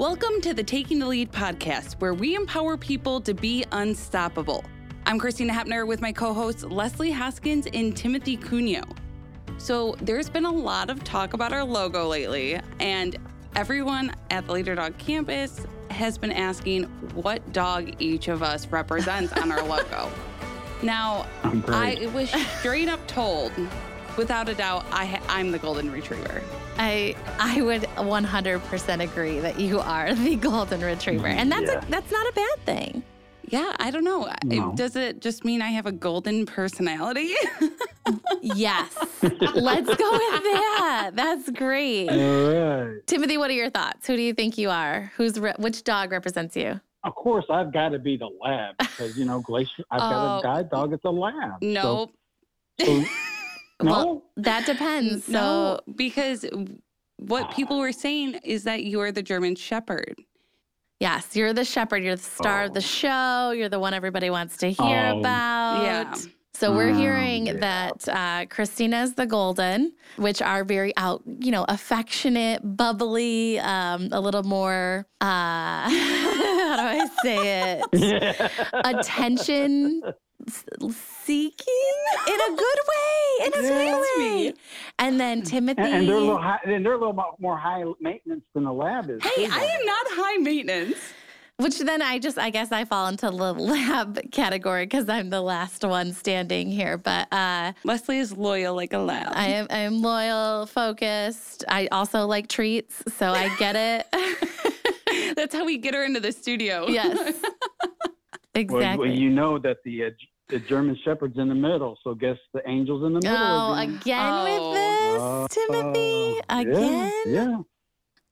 Welcome to the Taking the Lead podcast, where we empower people to be unstoppable. I'm Christina Hepner with my co hosts Leslie Hoskins and Timothy Cuneo. So, there's been a lot of talk about our logo lately, and everyone at the Leader Dog campus has been asking what dog each of us represents on our logo. Now, I was straight up told, without a doubt, I, I'm the Golden Retriever. I I would 100% agree that you are the golden retriever, and that's Yeah. a, that's not a bad thing. Yeah, I don't know. No. Does it just mean I have a golden personality? Yes, let's go with that. That's great. All right. Timothy, what are your thoughts? Who do you think you are? Who's re- which dog represents you? Of course, I've got to be the lab because you know Glacier. I've got Oh. a guide dog. It's a lab. nope. So, so- no. Well, that depends. So no, because what people were saying is that you're the German Shepherd. yes, you're the shepherd. You're the star of the Oh. show. You're the one everybody wants to hear Oh. about. Yeah. So we're Oh, hearing yeah. that uh, Christina's the golden, which are very out, you know, affectionate, bubbly, um, a little more. Uh, how do I say it? Attention s- seeking in a good way, in a Yeah, good that's way. And then Timothy. and, and they're a little high, and they're a little more high maintenance than the lab is. Hey, too, I am not high maintenance. Which then I just, I guess I fall into the lab category because I'm the last one standing here. But uh, Leslie is loyal like a lab. I am, I am loyal, focused. I also like treats, so I get it. That's how we get her into the studio. yes, exactly. well, you know that the uh, the German Shepherd's in the middle, so guess the angel's in the middle. oh, again. again Oh. with this, Uh, Timothy. yeah, Again. Yeah.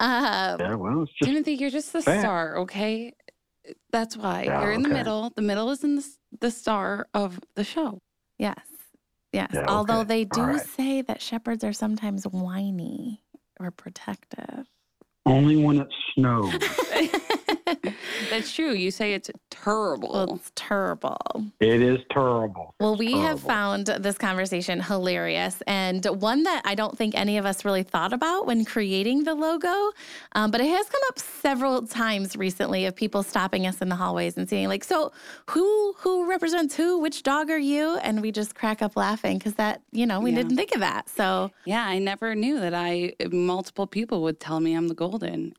Um, Yeah. Well, it's just Timothy, you're just the Fair. star, okay? That's why Yeah, you're in the middle. The middle is in the, the star of the show. Yes, yes. Yeah, Although okay. they do All right. say that shepherds are sometimes whiny or protective. only when it snows. That's true. You say it's terrible. Well, it's terrible. it is terrible. Well, we have found this conversation hilarious and one that I don't think any of us really thought about when creating the logo. Um, but it has come up several times recently of people stopping us in the hallways and saying, like, so who who represents who? Which dog are you? And we just crack up laughing because that, you know, we Yeah. didn't think of that. So yeah, I never knew that I multiple people would tell me I'm the golden.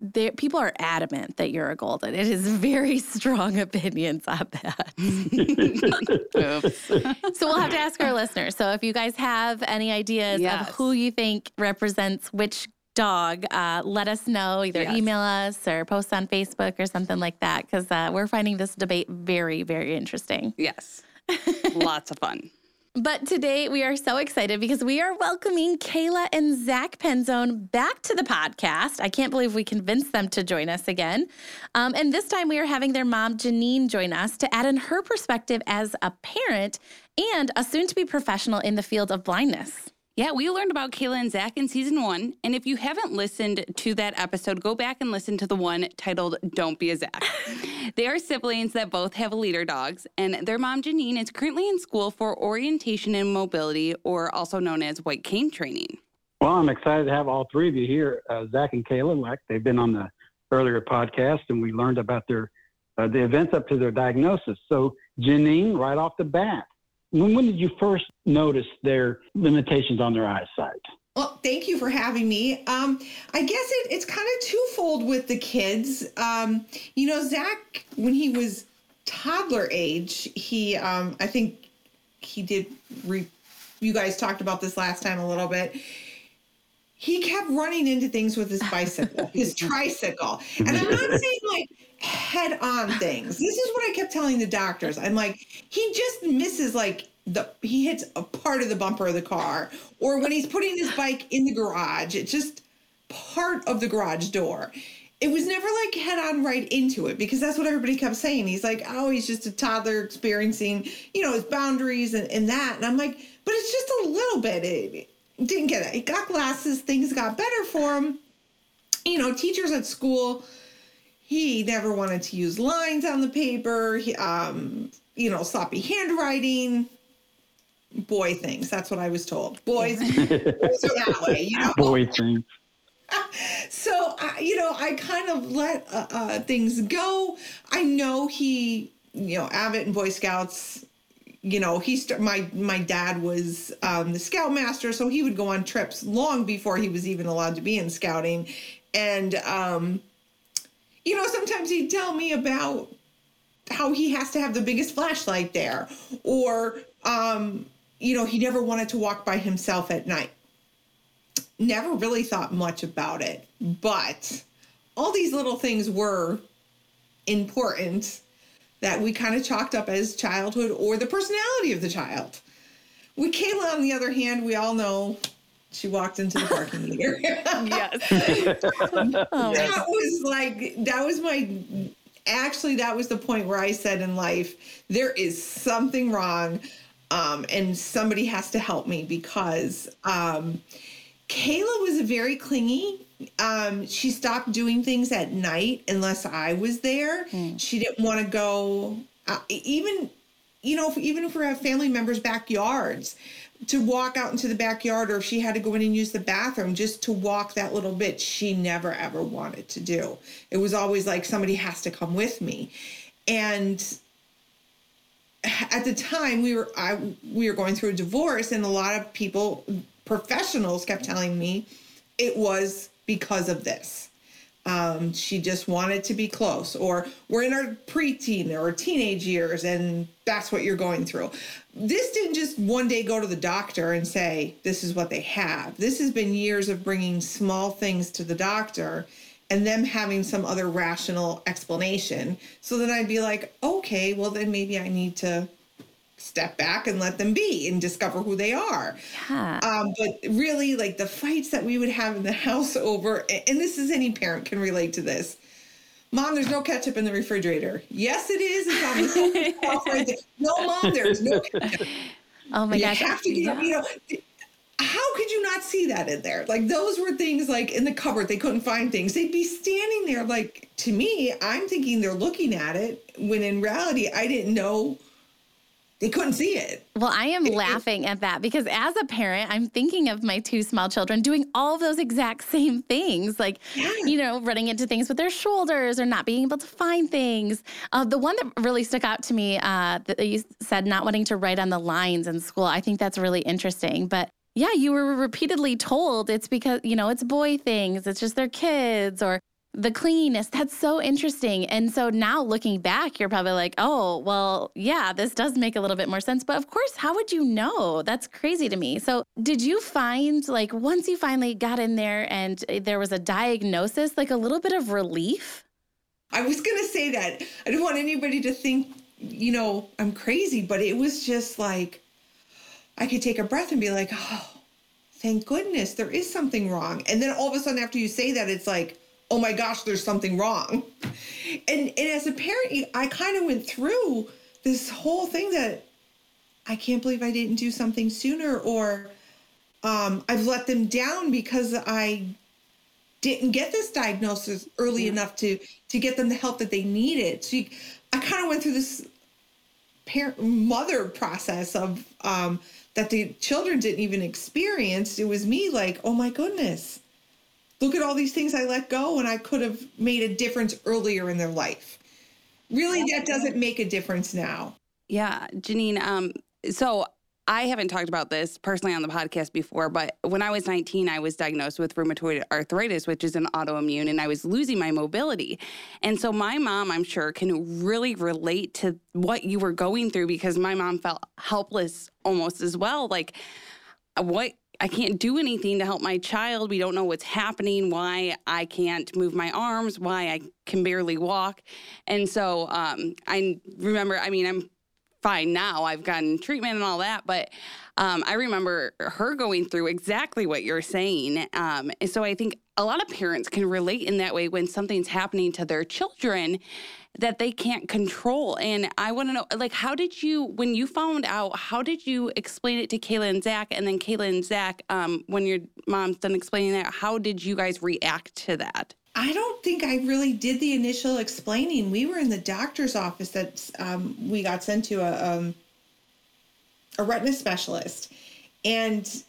there, people are adamant that you're a golden. It is very strong opinions on that. So we'll have to ask our listeners. So if you guys have any ideas Yes. of who you think represents which dog, uh, let us know. Either Yes. email us or post on Facebook or something like that, because uh, we're finding this debate very, very interesting. yes. Lots of fun. But today we are so excited because we are welcoming Kayla and Zach Penzone back to the podcast. I can't believe we convinced them to join us again. Um, and this time we are having their mom, Janine, join us to add in her perspective as a parent and a soon to be professional in the field of blindness. Yeah, we learned about Kayla and Zach in season one. And if you haven't listened to that episode, go back and listen to the one titled Don't Be a Zach. they are siblings that both have leader dogs, and their mom, Janine, is currently in school for orientation and mobility, or also known as white cane training. Well, I'm excited to have all three of you here, uh, Zach and Kayla. Like they've been on the earlier podcast, and we learned about their uh, the events up to their diagnosis. So, Janine, right off the bat, when, when did you first notice their limitations on their eyesight? Well, thank you for having me. Um, I guess it, it's kind of twofold with the kids. Um, you know, Zach, when he was toddler age, he, um, I think he did, re- you guys talked about this last time a little bit. He kept running into things with his bicycle, his tricycle. And I'm not saying like head on things. This is what I kept telling the doctors. I'm like, he just misses like the he hits a part of the bumper of the car or when he's putting his bike in the garage it's just part of the garage door it was never like head on right into it because that's what everybody kept saying he's like oh he's just a toddler experiencing you know his boundaries and, and that and i'm like but it's just a little bit it, didn't get it he got glasses things got better for him you know teachers at school he never wanted to use lines on the paper he, um you know sloppy handwriting boy things. That's what I was told. Boys, boys are that way, you know. Boy thing. So I, you know, I kind of let uh, uh, things go. I know he, you know, Abbott and Boy Scouts. You know, he st- my my dad was um, the scoutmaster, so he would go on trips long before he was even allowed to be in scouting, and um, you know, sometimes he'd tell me about how he has to have the biggest flashlight there, or um, you know, he never wanted to walk by himself at night. Never really thought much about it, but all these little things were important that we kind of chalked up as childhood or the personality of the child. With Kayla, on the other hand, we all know she walked into the parking meter. yes. oh. That was like, that was my, actually, that was the point where I said in life, there is something wrong. Um, and somebody has to help me because um, Kayla was a very clingy. Um, she stopped doing things at night unless I was there. Mm. She didn't want to go, uh, even, you know, if, even if we have family members' backyards, to walk out into the backyard or if she had to go in and use the bathroom just to walk that little bit, she never ever wanted to do. It was always like somebody has to come with me. And at the time we were I we were going through a divorce and a lot of people professionals kept telling me it was because of this. Um, she just wanted to be close, or we're in our preteen or teenage years, and that's what you're going through. This didn't just one day go to the doctor and say, This is what they have. This has been years of bringing small things to the doctor and them having some other rational explanation. So then I'd be like, Okay, well, then maybe I need to step back and let them be and discover who they are. Yeah. Um, but really, like the fights that we would have in the house over, and this is any parent can relate to this. Mom, there's no ketchup in the refrigerator. Yes, it is. It's on the right there. No, mom, there's no ketchup. Oh my you gosh. Have to get, you know, how could you not see that in there? Like those were things like in the cupboard, they couldn't find things. They'd be standing there like to me, I'm thinking they're looking at it when in reality I didn't know they couldn't see it. Well, I am it, laughing at that because as a parent, I'm thinking of my two small children doing all those exact same things, like, yeah. you know, running into things with their shoulders or not being able to find things. Uh, the one that really stuck out to me, uh, that you said not wanting to write on the lines in school, I think that's really interesting. But yeah, you were repeatedly told it's because, you know, it's boy things, it's just their kids, or the clinginess that's so interesting. And so now looking back you're probably like oh well yeah this does make a little bit more sense. But of course how would you know? That's crazy to me. So did you find like once you finally got in there and eh, there was a diagnosis like a little bit of relief? I was going to say that. I don't want anybody to think you know i'm crazy but it was just like i could take a breath and be like oh thank goodness there is something wrong. And then all of a sudden after you say that it's like oh my gosh, there's something wrong. And, and as a parent, I kind of went through this whole thing that I can't believe I didn't do something sooner, or um, I've let them down because I didn't get this diagnosis early yeah. enough to to get them the help that they needed. So you, I kind of went through this parent mother process of um, that the children didn't even experience. It was me like, oh my goodness, look at all these things I let go and I could have made a difference earlier in their life. Really, that doesn't make a difference now. Yeah, Janine. Um, so I haven't talked about this personally on the podcast before, but when I was 19, I was diagnosed with rheumatoid arthritis, which is an autoimmune, and I was losing my mobility. And so my mom, I'm sure, can really relate to what you were going through because my mom felt helpless almost as well. Like, what I can't do anything to help my child. We don't know what's happening, why I can't move my arms, why I can barely walk. And so um, I remember, I mean, I'm fine now. I've gotten treatment and all that, but um, I remember her going through exactly what you're saying. Um, and so I think a lot of parents can relate in that way when something's happening to their children that they can't control. And I want to know, like, how did you, when you found out, how did you explain it to Kayla and Zach? And then Kayla and Zach, um, when your mom's done explaining that, how did you guys react to that? I don't think I really did the initial explaining. We were in the doctor's office that um, we got sent to a, um, a retina specialist. And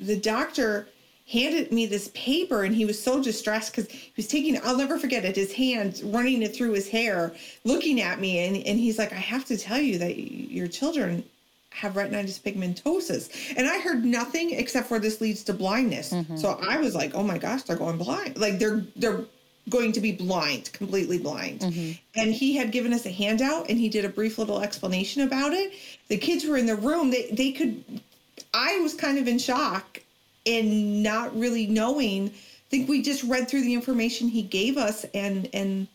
the doctor, handed me this paper and he was so distressed because he was taking I'll never forget it his hands running it through his hair looking at me and, and he's like I have to tell you that your children have retinitis pigmentosa. And I heard nothing except for this leads to blindness. Mm-hmm. so I was like oh my gosh they're going blind. Like they're they're going to be blind completely blind. Mm-hmm. and he had given us a handout and he did a brief little explanation about it. The kids were in the room. They they could I was kind of in shock and not really knowing. I think we just read through the information he gave us and and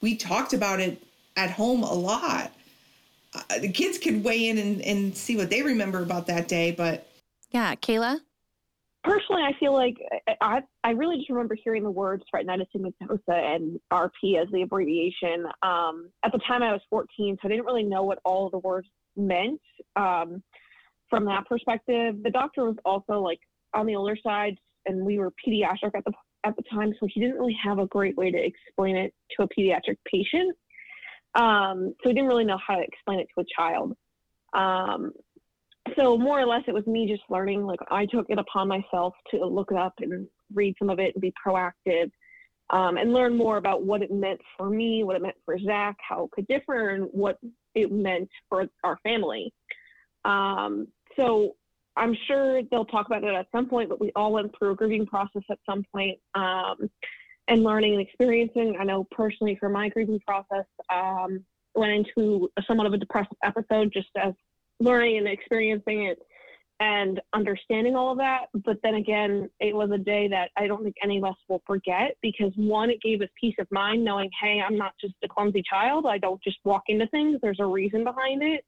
we talked about it at home a lot. Uh, the kids could weigh in and, and see what they remember about that day, but yeah, Kayla. Personally, I feel like I I really just remember hearing the words retinitis pigmentosa and RP as the abbreviation. Um, at the time, I was 14, so I didn't really know what all the words meant. Um, from that perspective, the doctor was also like on the older side, and we were pediatric at the at the time, so he didn't really have a great way to explain it to a pediatric patient. Um, so he didn't really know how to explain it to a child. Um, so more or less, it was me just learning. Like I took it upon myself to look it up and read some of it and be proactive. Um, and learn more about what it meant for me, what it meant for Zach, how it could differ, and what it meant for our family. Um, so I'm sure they'll talk about it at some point, but we all went through a grieving process at some point, um, and learning and experiencing. I know personally for my grieving process, um, went into somewhat of a depressive episode just as learning and experiencing it and understanding all of that. But then again, it was a day that I don't think any of us will forget because one, it gave us peace of mind knowing, hey, I'm not just a clumsy child. I don't just walk into things. There's a reason behind it.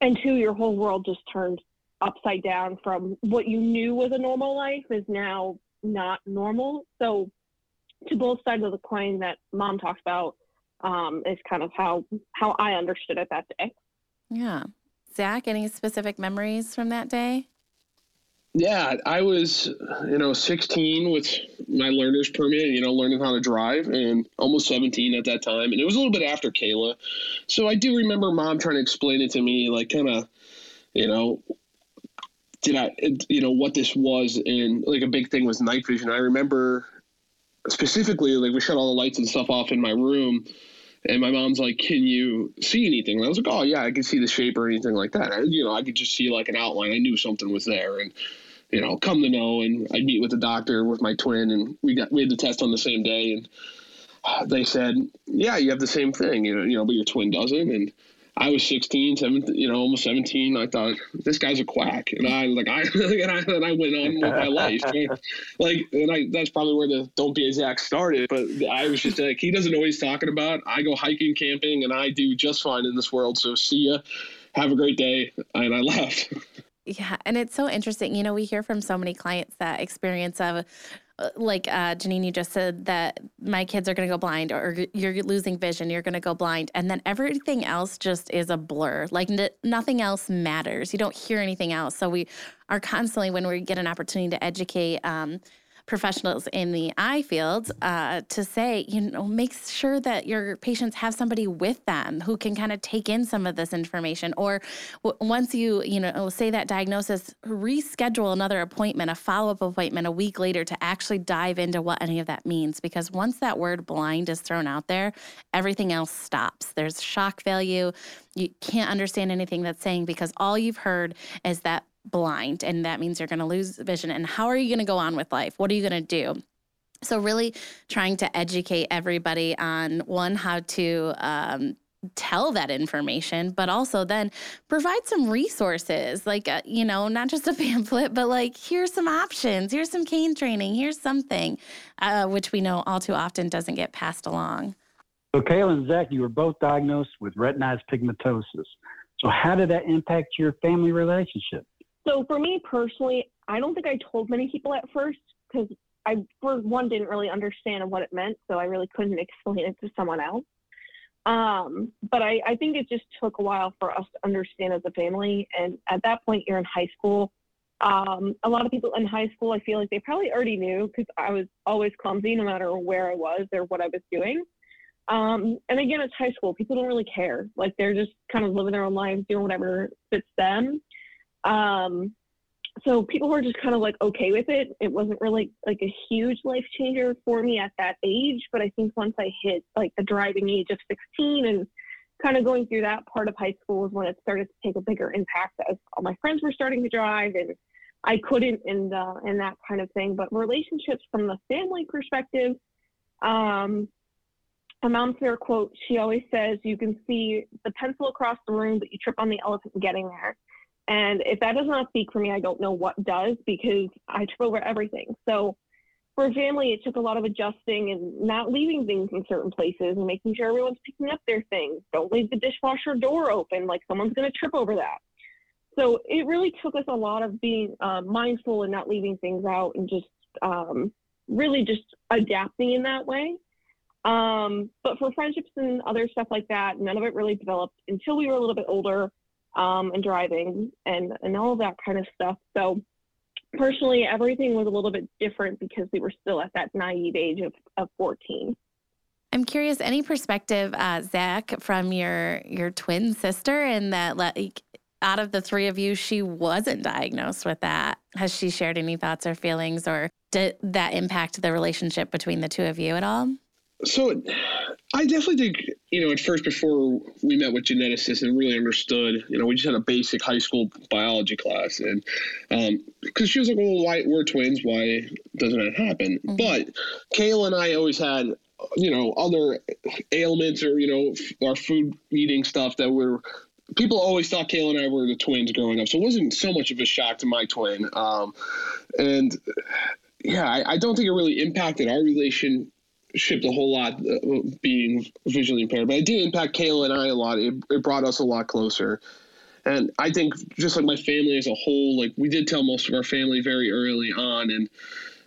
And two, your whole world just turned upside down from what you knew was a normal life is now not normal. So, to both sides of the coin that mom talks about um, is kind of how how I understood it that day. Yeah, Zach, any specific memories from that day? Yeah, I was, you know, 16 with my learner's permit, you know, learning how to drive, and almost 17 at that time. And it was a little bit after Kayla. So I do remember mom trying to explain it to me, like, kind of, you know, did I, you know, what this was. And like a big thing was night vision. I remember specifically, like, we shut all the lights and stuff off in my room. And my mom's like, "Can you see anything?" And I was like, "Oh yeah, I can see the shape or anything like that." I, you know, I could just see like an outline. I knew something was there, and you know, come to know. And I'd meet with the doctor with my twin, and we got we had the test on the same day, and they said, "Yeah, you have the same thing, you know, you know, but your twin doesn't." And I was 16, 17, you know, almost 17. I thought this guy's a quack, and I like I and I, and I went on with my life. like, and I that's probably where the don't be a Zach started. But I was just like, he doesn't know what he's talking about. I go hiking, camping, and I do just fine in this world. So see ya. Have a great day. And I left. Yeah, and it's so interesting. You know, we hear from so many clients that experience of like uh, Janine, you just said that my kids are going to go blind, or you're losing vision, you're going to go blind, and then everything else just is a blur. Like n- nothing else matters. You don't hear anything else. So we are constantly, when we get an opportunity to educate um, professionals in the eye field uh, to say, you know, make sure that your patients have somebody with them who can kind of take in some of this information. Or w- once you, you know, say that diagnosis, reschedule another appointment, a follow up appointment a week later to actually dive into what any of that means. Because once that word blind is thrown out there, everything else stops. There's shock value. You can't understand anything that's saying because all you've heard is that blind and that means you're going to lose vision and how are you going to go on with life? What are you going to do? So really trying to educate everybody on one how to um, tell that information but also then provide some resources like uh, you know not just a pamphlet but like here's some options here's some cane training here's something uh, which we know all too often doesn't get passed along. So kayla and zach you were both diagnosed with retinitis pigmentosis. So how did that impact your family relationship so for me personally, I don't think I told many people at first because I, for one, didn't really understand what it meant, so I really couldn't explain it to someone else. Um, but I, I think it just took a while for us to understand as a family. And at that point, you're in high school. Um, a lot of people in high school, I feel like they probably already knew because I was always clumsy no matter where I was or what I was doing. Um, and again, it's high school. People don't really care. Like they're just kind of living their own lives, doing whatever fits them. Um, so people were just kind of like okay with it. It wasn't really like a huge life changer for me at that age, but I think once I hit like the driving age of 16 and kind of going through that part of high school is when it started to take a bigger impact as all my friends were starting to drive and I couldn't and uh, and that kind of thing. But relationships from the family perspective, um, a mom's fair quote, she always says, you can see the pencil across the room, but you trip on the elephant getting there. And if that does not speak for me, I don't know what does because I trip over everything. So for family, it took a lot of adjusting and not leaving things in certain places and making sure everyone's picking up their things. Don't leave the dishwasher door open, like someone's going to trip over that. So it really took us a lot of being uh, mindful and not leaving things out and just um, really just adapting in that way. Um, but for friendships and other stuff like that, none of it really developed until we were a little bit older um, and driving and, and all that kind of stuff. So personally, everything was a little bit different because we were still at that naive age of, of 14. I'm curious, any perspective, uh, Zach, from your your twin sister, and that like out of the three of you, she wasn't diagnosed with that. Has she shared any thoughts or feelings, or did that impact the relationship between the two of you at all? So I definitely think, you know, at first before we met with geneticists and really understood, you know, we just had a basic high school biology class. And because um, she was like, well, why, we're twins. Why doesn't that happen? Mm-hmm. But Kayla and I always had, you know, other ailments or, you know, our food eating stuff that were people always thought Kayla and I were the twins growing up, so it wasn't so much of a shock to my twin. Um, and yeah, I, I, don't think it really impacted our relation shipped a whole lot uh, being visually impaired, but it did impact Kayla and I a lot. It, it brought us a lot closer. And I think just like my family as a whole, like we did tell most of our family very early on, and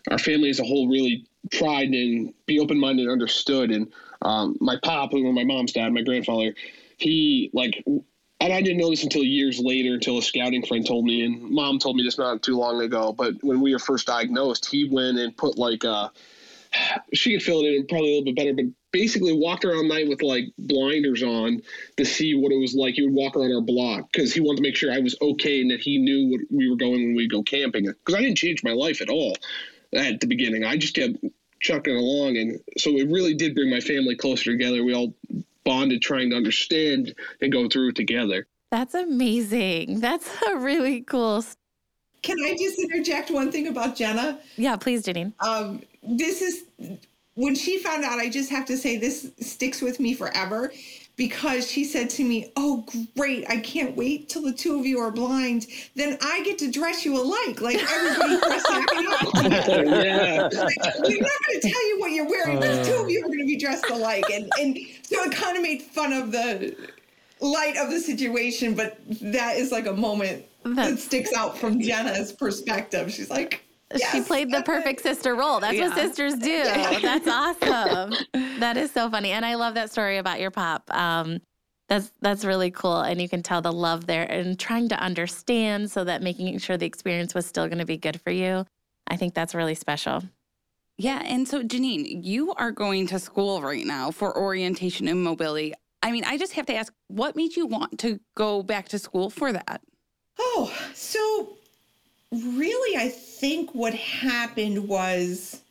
our family as a whole really tried and be open minded and understood. And um, my pop, who was my mom's dad, my grandfather, he like, and I didn't know this until years later, until a scouting friend told me, and mom told me this not too long ago. But when we were first diagnosed, he went and put like a she could fill it in probably a little bit better, but basically walked around night with like blinders on to see what it was like. He would walk around our block because he wanted to make sure I was okay and that he knew what we were going when we go camping. Because I didn't change my life at all at the beginning. I just kept chucking along, and so it really did bring my family closer together. We all bonded, trying to understand and go through it together. That's amazing. That's a really cool can I just interject one thing about Jenna? Yeah, please, Janine. Um, this is when she found out. I just have to say this sticks with me forever because she said to me, "Oh, great! I can't wait till the two of you are blind. Then I get to dress you alike, like everybody dressed up." yeah. Like, we're not going to tell you what you're wearing. But the two of you are going to be dressed alike, and and so it kind of made fun of the light of the situation, but that is like a moment that sticks out from Jenna's perspective. She's like, yes. she played the perfect sister role. That's yeah. what sisters do. Yeah. That's awesome. that is so funny, and I love that story about your pop. Um, that's that's really cool, and you can tell the love there and trying to understand so that making sure the experience was still going to be good for you. I think that's really special. Yeah, and so Janine, you are going to school right now for orientation and mobility. I mean, I just have to ask, what made you want to go back to school for that? Oh, so really, I think what happened was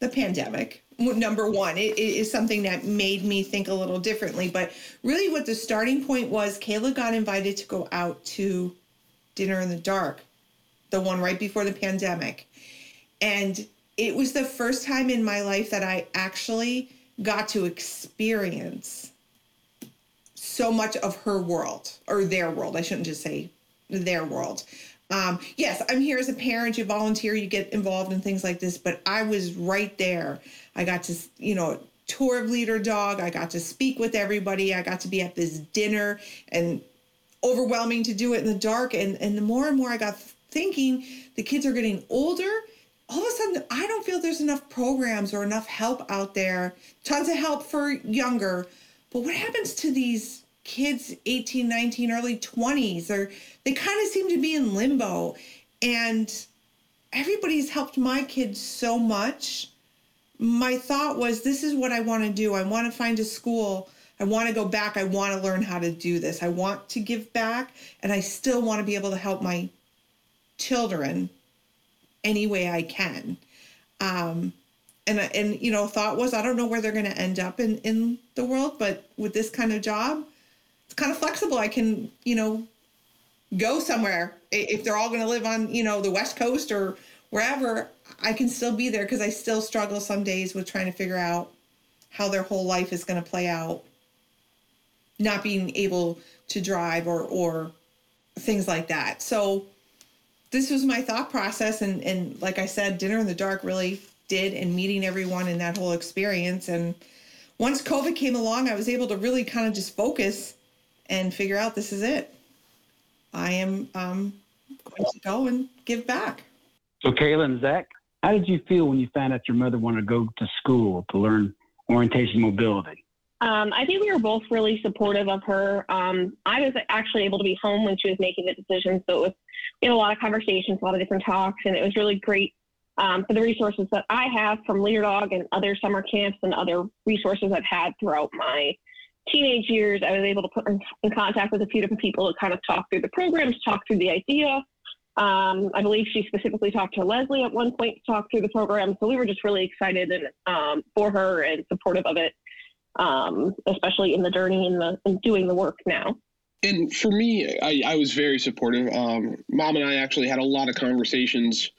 the pandemic. Number one, it, it is something that made me think a little differently. But really, what the starting point was Kayla got invited to go out to dinner in the dark, the one right before the pandemic. And it was the first time in my life that I actually got to experience so much of her world or their world. I shouldn't just say their world. Um, yes, I'm here as a parent. You volunteer, you get involved in things like this, but I was right there. I got to, you know, tour of Leader Dog. I got to speak with everybody. I got to be at this dinner and overwhelming to do it in the dark. And, and the more and more I got thinking, the kids are getting older. All of a sudden, I don't feel there's enough programs or enough help out there. Tons of help for younger. But what happens to these kids 18 19 early 20s or they kind of seem to be in limbo. And everybody's helped my kids so much. My thought was this is what i want to do. I want to find a school. I want to go back. I want to learn how to do this. I want to give back and i still want to be able to help my children any way I can. Um, and and you know, thought was I don't know where they're going to end up in in the world, but with this kind of job, it's kind of flexible. I can you know go somewhere if they're all going to live on you know the west coast or wherever. I can still be there because I still struggle some days with trying to figure out how their whole life is going to play out. Not being able to drive or or things like that. So this was my thought process and and like I said, dinner in the dark really did and meeting everyone in that whole experience. And once COVID came along, I was able to really kind of just focus and figure out this is it. I am um, going to go and give back. So, Kayla and Zach, how did you feel when you found out your mother wanted to go to school to learn orientation mobility? Um, I think we were both really supportive of her. Um, I was actually able to be home when she was making the decision, so it was we had a lot of conversations, a lot of different talks, and it was really great um, for the resources that I have from Leader Dog and other summer camps and other resources I've had throughout my teenage years. I was able to put in, in contact with a few different people to kind of talk through the programs, talk through the idea. Um, I believe she specifically talked to Leslie at one point to talk through the program. So we were just really excited and um, for her and supportive of it um, especially in the journey and the and doing the work now. And for me, I, I was very supportive. Um, Mom and I actually had a lot of conversations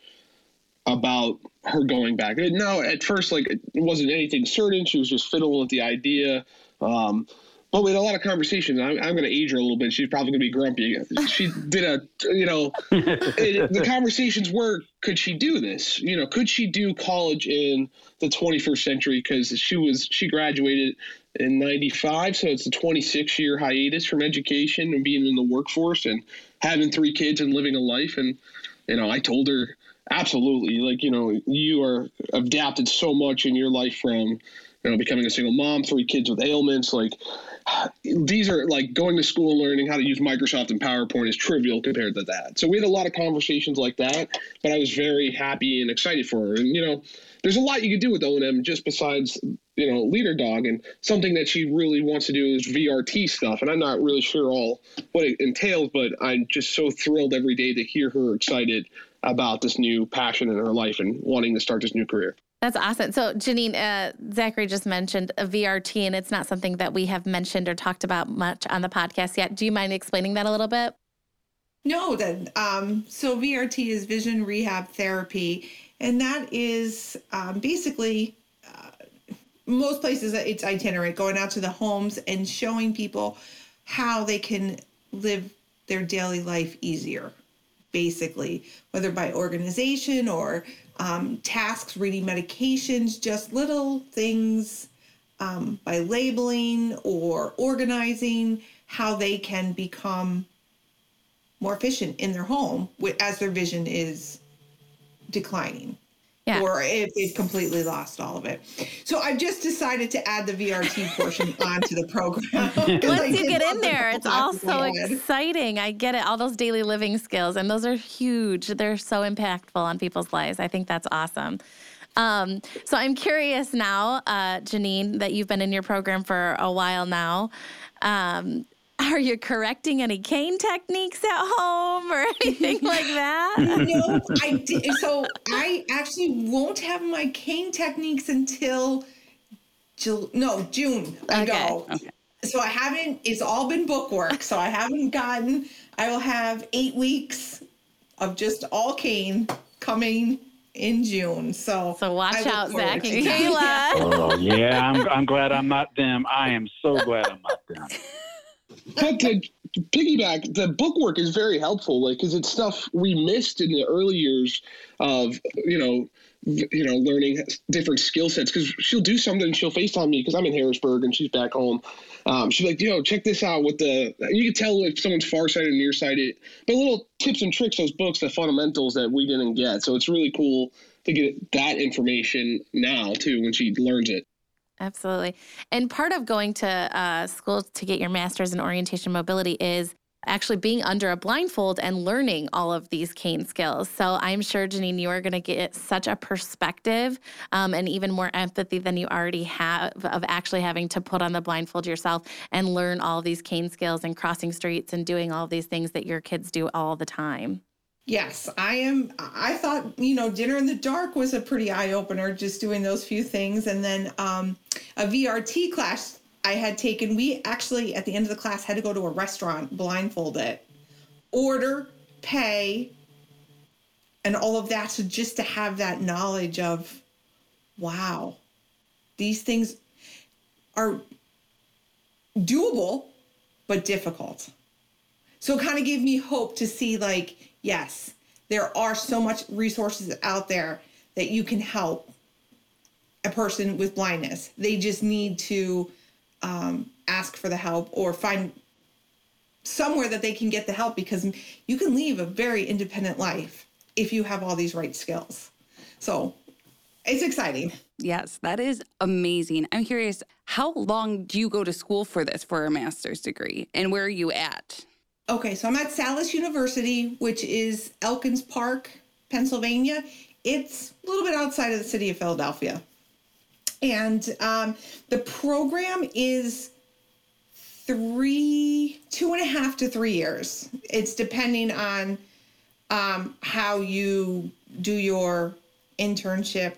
about her going back. No, at first, like it wasn't anything certain. She was just fiddling with the idea. Um, but we had a lot of conversations. I'm, I'm going to age her a little bit. She's probably going to be grumpy. She did a, you know, it, the conversations were, could she do this? You know, could she do college in the 21st century? Because she was, she graduated in 95. So it's a 26 year hiatus from education and being in the workforce and having three kids and living a life. And, you know, I told her, absolutely. Like, you know, you are adapted so much in your life from, you know, becoming a single mom, three kids with ailments. Like these are like going to school learning how to use Microsoft and PowerPoint is trivial compared to that. So we had a lot of conversations like that, but I was very happy and excited for her. And, you know, there's a lot you could do with O&M just besides, you know, Leader Dog. And something that she really wants to do is VRT stuff. And I'm not really sure all what it entails, but I'm just so thrilled every day to hear her excited about this new passion in her life and wanting to start this new career. That's awesome. So, Janine, uh, Zachary just mentioned a VRT, and it's not something that we have mentioned or talked about much on the podcast yet. Do you mind explaining that a little bit? No, then. Um, so, VRT is vision rehab therapy, and that is um, basically uh, most places it's itinerant, going out to the homes and showing people how they can live their daily life easier, basically, whether by organization or um, tasks, reading medications, just little things um, by labeling or organizing how they can become more efficient in their home as their vision is declining. Yeah. Or if they've completely lost all of it. So I've just decided to add the VRT portion onto the program. Once you get in there, it's all so exciting. I get it. All those daily living skills, and those are huge. They're so impactful on people's lives. I think that's awesome. Um, so I'm curious now, uh, Janine, that you've been in your program for a while now. Um, are you correcting any cane techniques at home or anything like that? no, I did. So I actually won't have my cane techniques until Ju- no June okay. ago. Okay. So I haven't. It's all been bookwork. So I haven't gotten. I will have eight weeks of just all cane coming in June. So so watch out, Zach and Kayla. oh yeah, I'm I'm glad I'm not them. I am so glad I'm not them but to piggyback, the bookwork is very helpful, like because it's stuff we missed in the early years of you know you know learning different skill sets because she'll do something she'll facetime me because i'm in harrisburg and she's back home. Um, she's like know check this out with the you can tell if someone's farsighted or nearsighted but little tips and tricks those books the fundamentals that we didn't get. So it's really cool to get that information now too when she learns it Absolutely. And part of going to uh, school to get your master's in orientation mobility is actually being under a blindfold and learning all of these cane skills. So I'm sure, Janine, you are going to get such a perspective um, and even more empathy than you already have of actually having to put on the blindfold yourself and learn all these cane skills and crossing streets and doing all these things that your kids do all the time. Yes, I am. I thought, you know, dinner in the dark was a pretty eye opener, just doing those few things. And then um, a VRT class I had taken, we actually, at the end of the class, had to go to a restaurant blindfolded, order, pay, and all of that. So just to have that knowledge of, wow, these things are doable, but difficult. So it kind of gave me hope to see, like, yes, there are so much resources out there that you can help a person with blindness. They just need to um, ask for the help or find somewhere that they can get the help because you can leave a very independent life if you have all these right skills. So it's exciting. Yes, that is amazing. I'm curious, how long do you go to school for this for a master's degree and where are you at? Okay, so I'm at Salus University, which is Elkins Park, Pennsylvania. It's a little bit outside of the city of Philadelphia. And um, the program is three, two and a half to three years. It's depending on um, how you do your internship,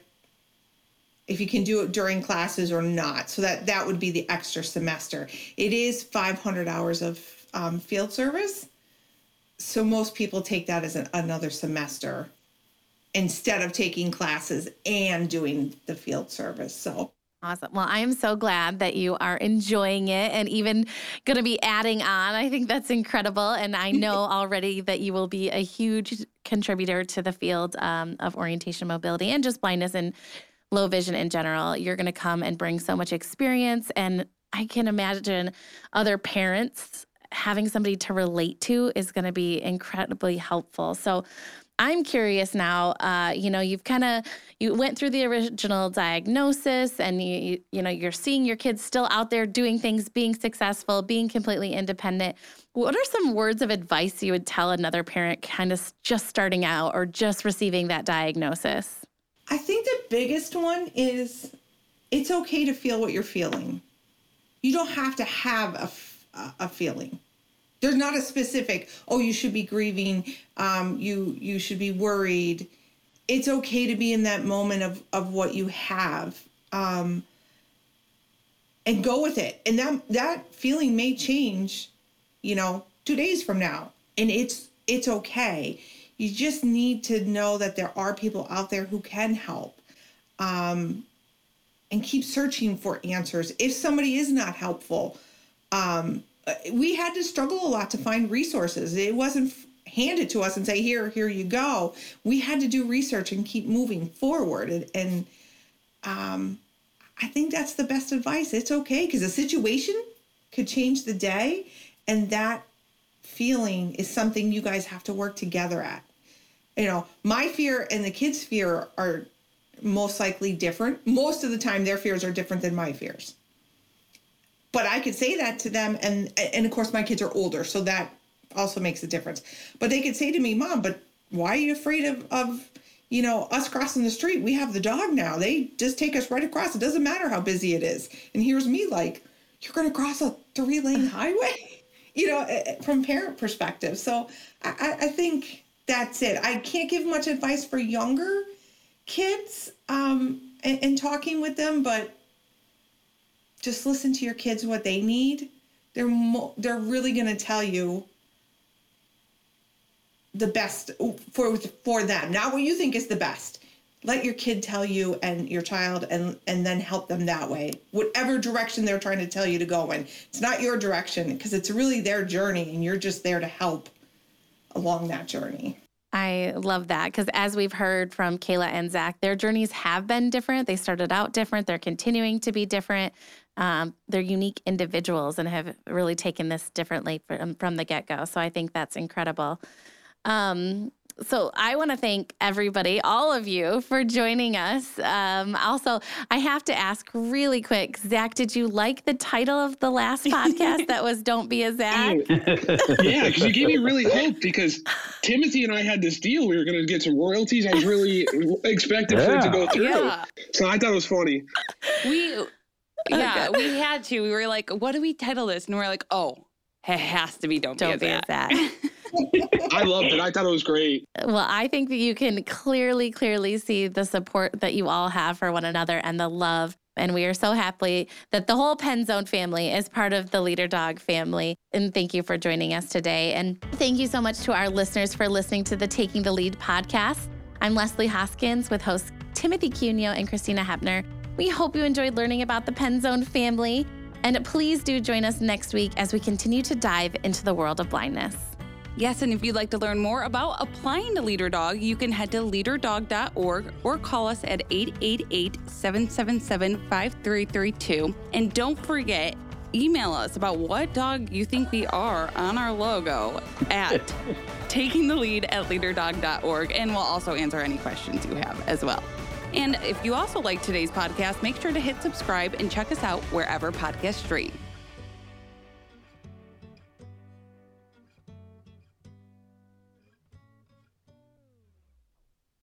if you can do it during classes or not. So that that would be the extra semester. It is 500 hours of um, field service. So most people take that as an, another semester instead of taking classes and doing the field service. So Awesome. Well, I am so glad that you are enjoying it and even going to be adding on. I think that's incredible. And I know already that you will be a huge contributor to the field um, of orientation mobility and just blindness and low vision in general. You're going to come and bring so much experience. And I can imagine other parents having somebody to relate to is going to be incredibly helpful. So I'm curious now. Uh, you know, you've kind of you went through the original diagnosis, and you, you you know you're seeing your kids still out there doing things, being successful, being completely independent. What are some words of advice you would tell another parent, kind of just starting out or just receiving that diagnosis? I think the biggest one is it's okay to feel what you're feeling. You don't have to have a, a feeling there's not a specific oh you should be grieving um, you you should be worried. It's okay to be in that moment of of what you have um, and go with it. And that that feeling may change you know two days from now. And it's it's okay. You just need to know that there are people out there who can help um, and keep searching for answers. If somebody is not helpful um, we had to struggle a lot to find resources. It wasn't handed to us and say, here, here you go. We had to do research and keep moving forward. And, and um, I think that's the best advice. It's okay because a situation could change the day. And that feeling is something you guys have to work together at. You know, my fear and the kids' fear are most likely different. Most of the time, their fears are different than my fears but I could say that to them, and and of course my kids are older, so that also makes a difference. But they could say to me, "Mom, but why are you afraid of of you know us crossing the street? We have the dog now. They just take us right across. It doesn't matter how busy it is." And here's me like, "You're going to cross a three lane highway," you know, eh, eh, from parent perspective. So I, I think that's it. I can't give much advice for younger kids um, and, and talking with them, but just listen to your kids what they need they're mo- they're really going to tell you the best for for them not what you think is the best let your kid tell you and your child and and then help them that way whatever direction they're trying to tell you to go in it's not your direction because it's really their journey and you're just there to help along that journey I love that because as we've heard from Kayla and Zach, their journeys have been different. They started out different. They're continuing to be different. Um, they're unique individuals and have really taken this differently from, from the get go. So I think that's incredible. Um, so I want to thank everybody, all of you, for joining us. Um, also, I have to ask really quick, Zach, did you like the title of the last podcast that was "Don't Be a Zach"? yeah, because you gave me really hope because Timothy and I had this deal. We were going to get some royalties. I was really expecting yeah. for it to go through. Yeah. So I thought it was funny. We yeah, we had to. We were like, what do we title this? And we're like, oh, it has to be Don't, Don't Be, a, be a I loved it. I thought it was great. Well, I think that you can clearly, clearly see the support that you all have for one another and the love. And we are so happy that the whole Penzone family is part of the Leader Dog family. And thank you for joining us today. And thank you so much to our listeners for listening to the Taking the Lead podcast. I'm Leslie Hoskins with hosts Timothy Cuneo and Christina Hepner. We hope you enjoyed learning about the Penzone family. And please do join us next week as we continue to dive into the world of blindness. Yes, and if you'd like to learn more about applying to Leader Dog, you can head to leaderdog.org or call us at 888 777 5332. And don't forget, email us about what dog you think we are on our logo at taking the lead at leaderdog.org. And we'll also answer any questions you have as well. And if you also like today's podcast, make sure to hit subscribe and check us out wherever podcasts stream.